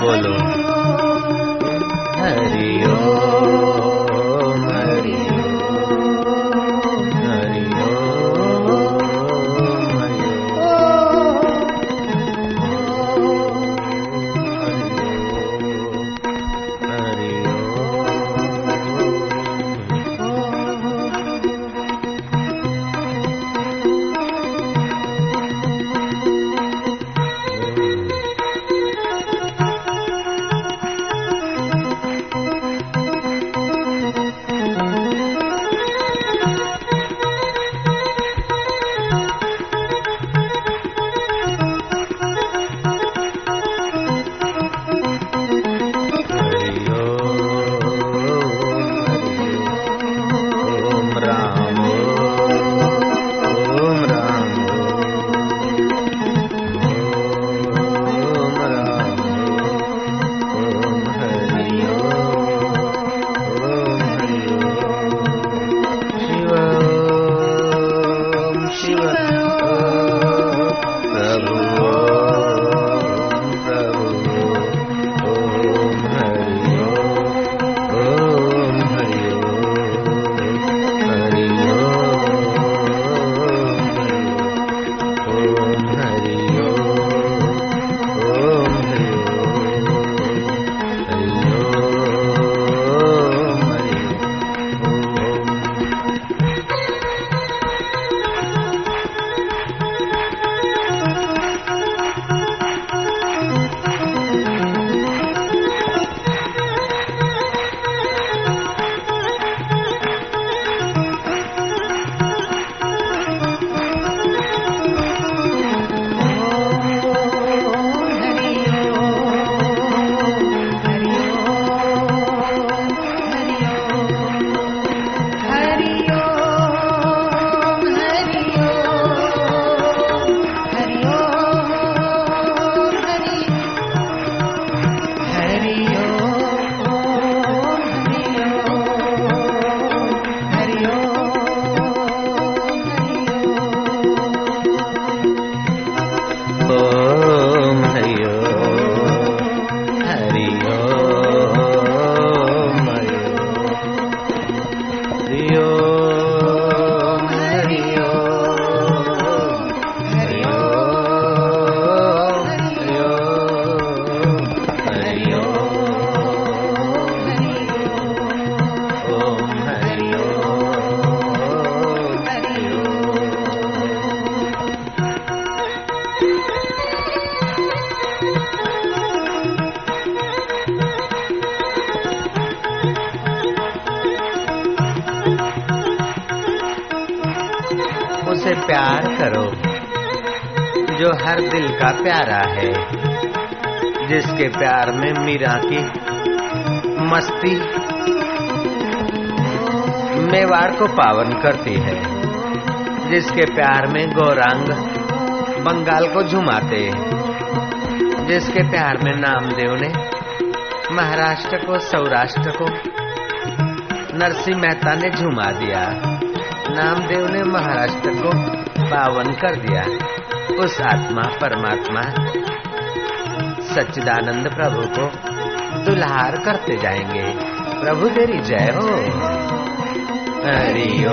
बोलो। हरि हर दिल का प्यारा है, जिसके प्यार में मीरा की मस्ती मेवाड़ को पावन करती है, जिसके प्यार में गौरांग बंगाल को झुमाते जिसके प्यार में नामदेव ने महाराष्ट्र को, सौराष्ट्र को, नरसिंह मेहता ने झुमा दिया, नामदेव ने महाराष्ट्र को पावन कर दिया। उस आत्मा परमात्मा सच्चिदानंद प्रभु को दुल्हार करते जाएँगे। प्रभु तेरी जय हो। हरि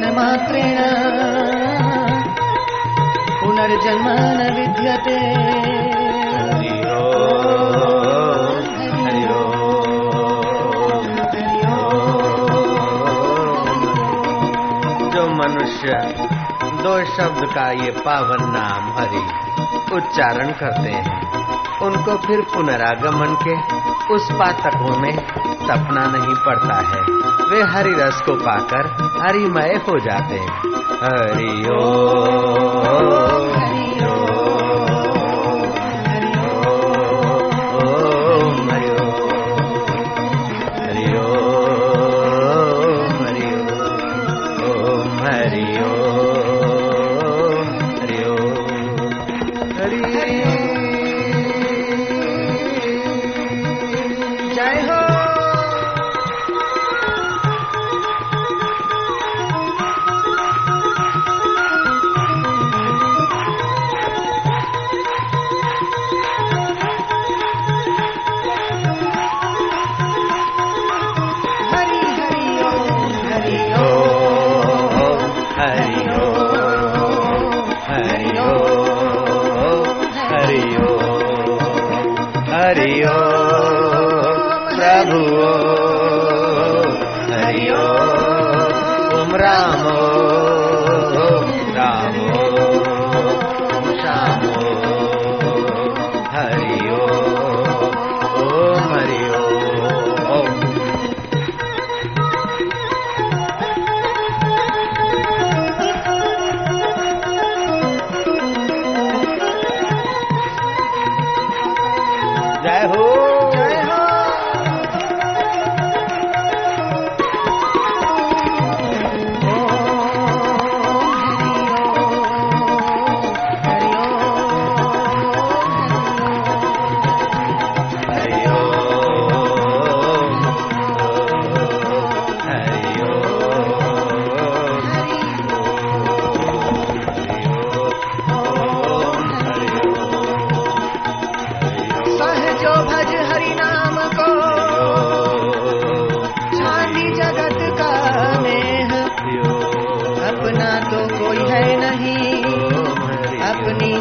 तस्योच्चारणमात्रेण पुनर्जन्म न विद्यते जो मनुष्य दो शब्द का ये पावन नाम हरि उच्चारण करते हैं, उनको फिर पुनरागमन के उस पातकों में तपना नहीं पड़ता है। वे हरी रस को पाकर हरिमय हो जाते हैं। हरि हरि ओम प्रभु ओम हरि राम।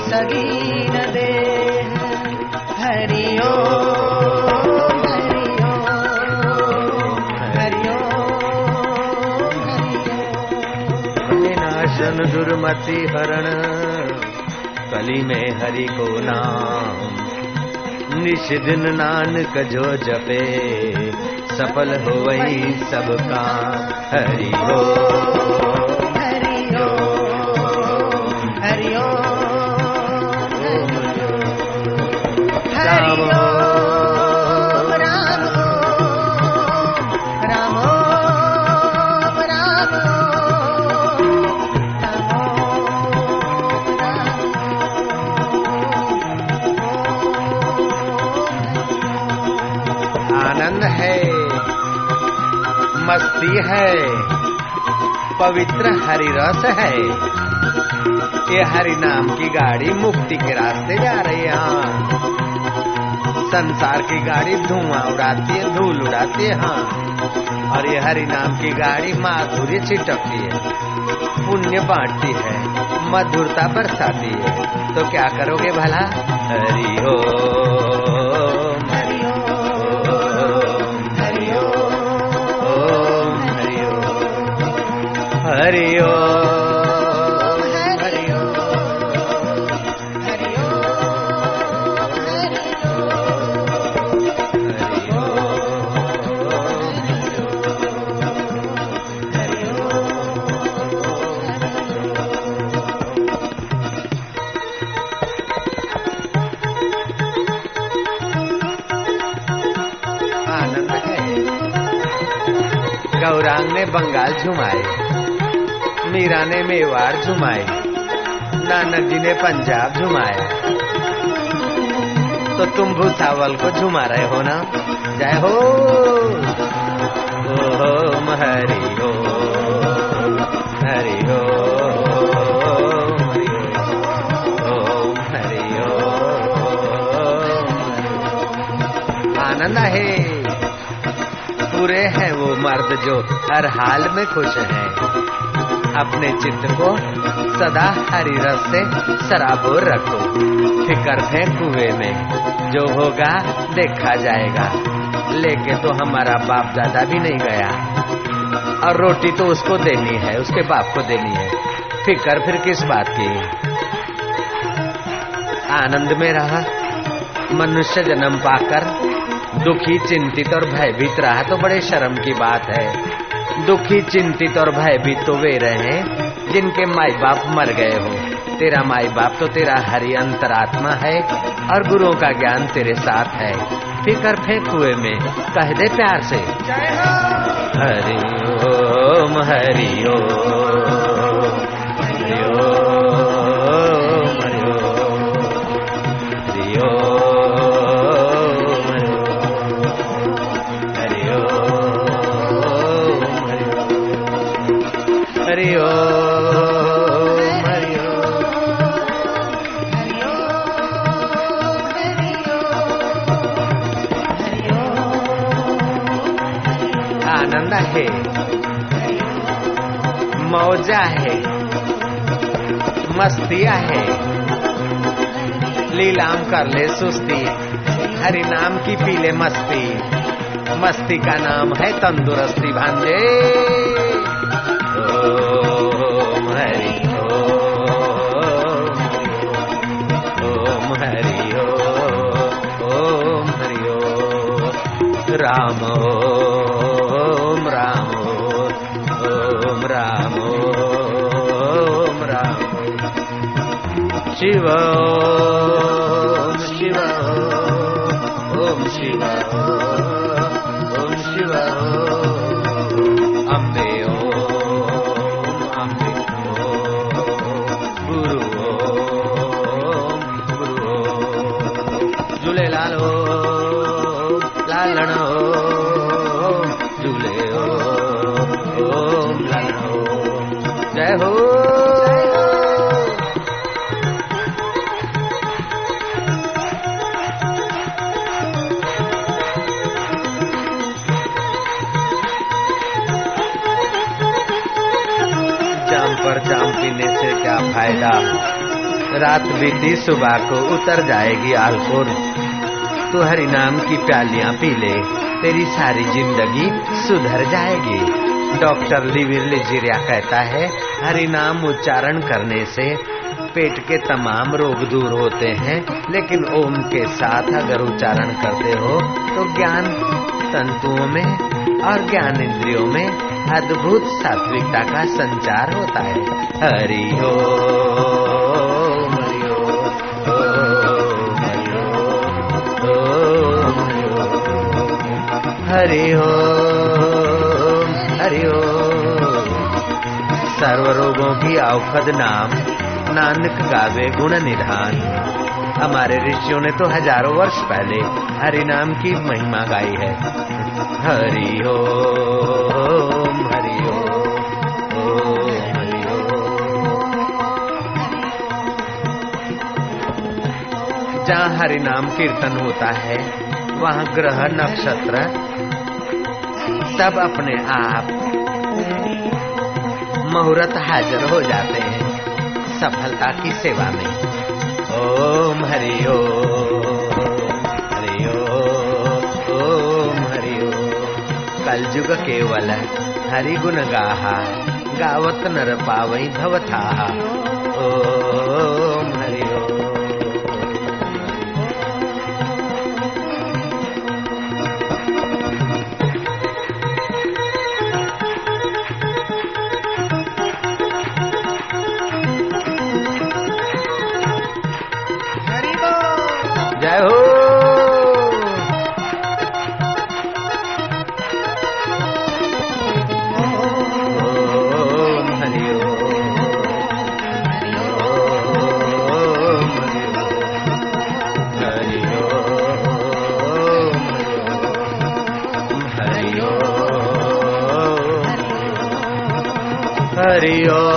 लगीन दे हरिओ हरिओ विनाशन दुर्मति हरण, कली में हरि को नाम। निश नानक जो जपे, सफल हो सब सबका हरि हो मस्ती है, पवित्र हरि रस है। ये हरि नाम की गाड़ी मुक्ति के रास्ते जा रही है। संसार की गाड़ी धुआँ उड़ाती है, धूल उड़ाती है हाँ। और ये हरि नाम की गाड़ी माधुरी छिटकती है, पुण्य बांटती है, मधुरता बरसाती है। तो क्या करोगे भला? हरि हो। गौरांग ने बंगाल झुमाए, मीरा ने मेवाड़ झुमाए, नानक जी ने पंजाब झुमाया तो तुम भूसावल को झुमा रहे हो ना? जय हो। ओम हरि हो हरि हो ओम हरि ओम आनंद है पूरे हैं वो मर्द जो हर हाल में खुश हैं। अपने चित्त को सदा हरी रस से सराबोर रखो। फिकर है कुएँ में, जो होगा देखा जाएगा। लेके तो हमारा बाप दादा भी नहीं गया। और रोटी तो उसको देनी है, उसके बाप को देनी है। फिकर फिर किस बात की? आनंद में रहा, मनुष्य जन्म पाकर दुखी चिंतित और भयभीत रहा तो बड़े शर्म की बात है। दुखी चिंतित और भयभीत तो वे रहे जिनके माई बाप मर गए हो। तेरा माई बाप तो तेरा हरि अंतरात्मा है और गुरुओं का ज्ञान तेरे साथ है। फिकर फेंक हुए में कह दे प्यार से। हरि ओम हरि ओम। है। मौजा है। मस्तिया है। लीलाम कर ले सुस्ती। हरि नाम की पीले मस्ती। मस्ती का नाम है तंदुरुस्ती भांजे। ओम हरि ओम। ओम राम शिव। ओम शिव। ओम शिव। ओम शिव। अम्बे ओम। अम्बे गुरु ओम। गुरु ओम। लालण ओम। झूले ओम। लालण जय हो। रात बीती, सुबह को उतर जाएगी आलकोर तू हरि नाम की प्यालियाँ पी ले, तेरी सारी ज़िंदगी सुधर जाएगी। डॉक्टर लिविर लिजिरिया कहता है, हरि नाम उच्चारण करने से पेट के तमाम रोग दूर होते हैं, लेकिन ओम के साथ अगर उच्चारण करते हो तो ज्ञान तंतुओं में और ज्ञान इंद्रियों में अद्भुत सात्विकता का संचार होता है। हरि हरि ओम हरि ओम सर्व रोगों की औखद नाम नानक गावे गुण निधान। हमारे ऋषियों ने तो हज़ारों वर्ष पहले हरि नाम की महिमा गाई है। हरि ओम जहाँ हरि नाम कीर्तन होता है, वहाँ ग्रह नक्षत्र सब अपने आप मुहूर्त हाजिर हो जाते हैं सफलता की सेवा में। ओम हरि हरि कलयुग केवल हरि गुण गाहा, गावत नर पावई भवथा। ओम हरि